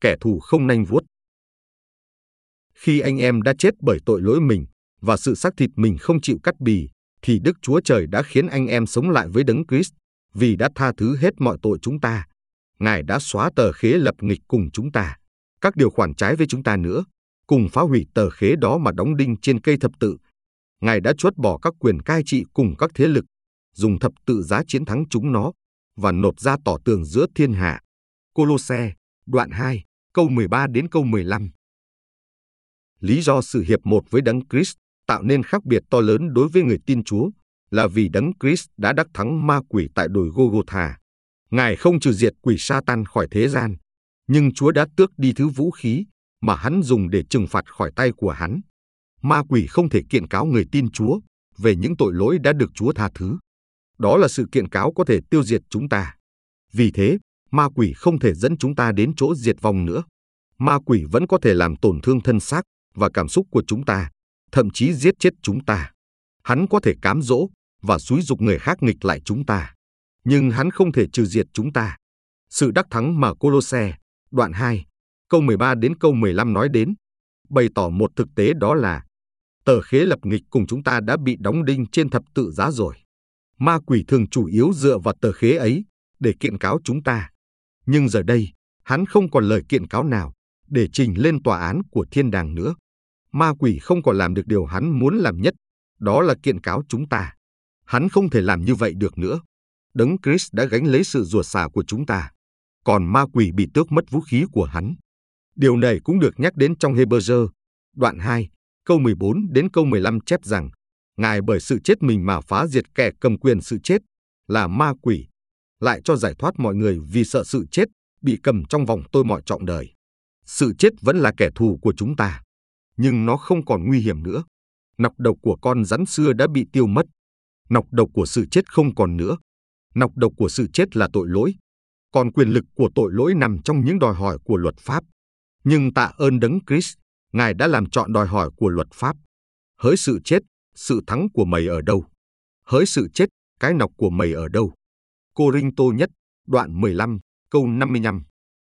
kẻ thù không nanh vuốt. Khi anh em đã chết bởi tội lỗi mình và sự xác thịt mình không chịu cắt bì, thì Đức Chúa Trời đã khiến anh em sống lại với Đấng Christ vì đã tha thứ hết mọi tội chúng ta. Ngài đã xóa tờ khế lập nghịch cùng chúng ta, các điều khoản trái với chúng ta nữa, cùng phá hủy tờ khế đó mà đóng đinh trên cây thập tự. Ngài đã chuất bỏ các quyền cai trị cùng các thế lực, dùng thập tự giá chiến thắng chúng nó và nộp ra tỏ tường giữa thiên hạ. Colosse, đoạn 2, câu 13 đến câu 15. Lý do sự hiệp một với Đấng Christ tạo nên khác biệt to lớn đối với người tin Chúa là vì Đấng Christ đã đắc thắng ma quỷ tại đồi Golgotha. Ngài không trừ diệt quỷ Satan khỏi thế gian, nhưng Chúa đã tước đi thứ vũ khí mà hắn dùng để trừng phạt khỏi tay của hắn. Ma quỷ không thể kiện cáo người tin Chúa về những tội lỗi đã được Chúa tha thứ. Đó là sự kiện cáo có thể tiêu diệt chúng ta. Vì thế, ma quỷ không thể dẫn chúng ta đến chỗ diệt vong nữa. Ma quỷ vẫn có thể làm tổn thương thân xác và cảm xúc của chúng ta, thậm chí giết chết chúng ta. Hắn có thể cám dỗ và xúi dục người khác nghịch lại chúng ta, nhưng hắn không thể trừ diệt chúng ta. Sự đắc thắng mà Colosse, đoạn 2, câu 13 đến câu 15 nói đến, bày tỏ một thực tế đó là tờ khế lập nghịch cùng chúng ta đã bị đóng đinh trên thập tự giá rồi. Ma quỷ thường chủ yếu dựa vào tờ khế ấy để kiện cáo chúng ta. Nhưng giờ đây, hắn không còn lời kiện cáo nào để trình lên tòa án của thiên đàng nữa. Ma quỷ không còn làm được điều hắn muốn làm nhất, đó là kiện cáo chúng ta. Hắn không thể làm như vậy được nữa. Đấng Christ đã gánh lấy sự ruột xả của chúng ta, còn ma quỷ bị tước mất vũ khí của hắn. Điều này cũng được nhắc đến trong Hebrew, đoạn 2, câu 14 đến câu 15 chép rằng, Ngài bởi sự chết mình mà phá diệt kẻ cầm quyền sự chết, là ma quỷ, lại cho giải thoát mọi người vì sợ sự chết bị cầm trong vòng tôi mọi trọng đời. Sự chết vẫn là kẻ thù của chúng ta, nhưng nó không còn nguy hiểm nữa. Nọc độc của con rắn xưa đã bị tiêu mất. Nọc độc của sự chết không còn nữa. Nọc độc của sự chết là tội lỗi. Còn quyền lực của tội lỗi nằm trong những đòi hỏi của luật pháp. Nhưng tạ ơn đấng Christ, Ngài đã làm chọn đòi hỏi của luật pháp. Hỡi sự chết, sự thắng của mày ở đâu? Hỡi sự chết, cái nọc của mày ở đâu? Cô Rinh Tô nhất, đoạn 15, câu 55.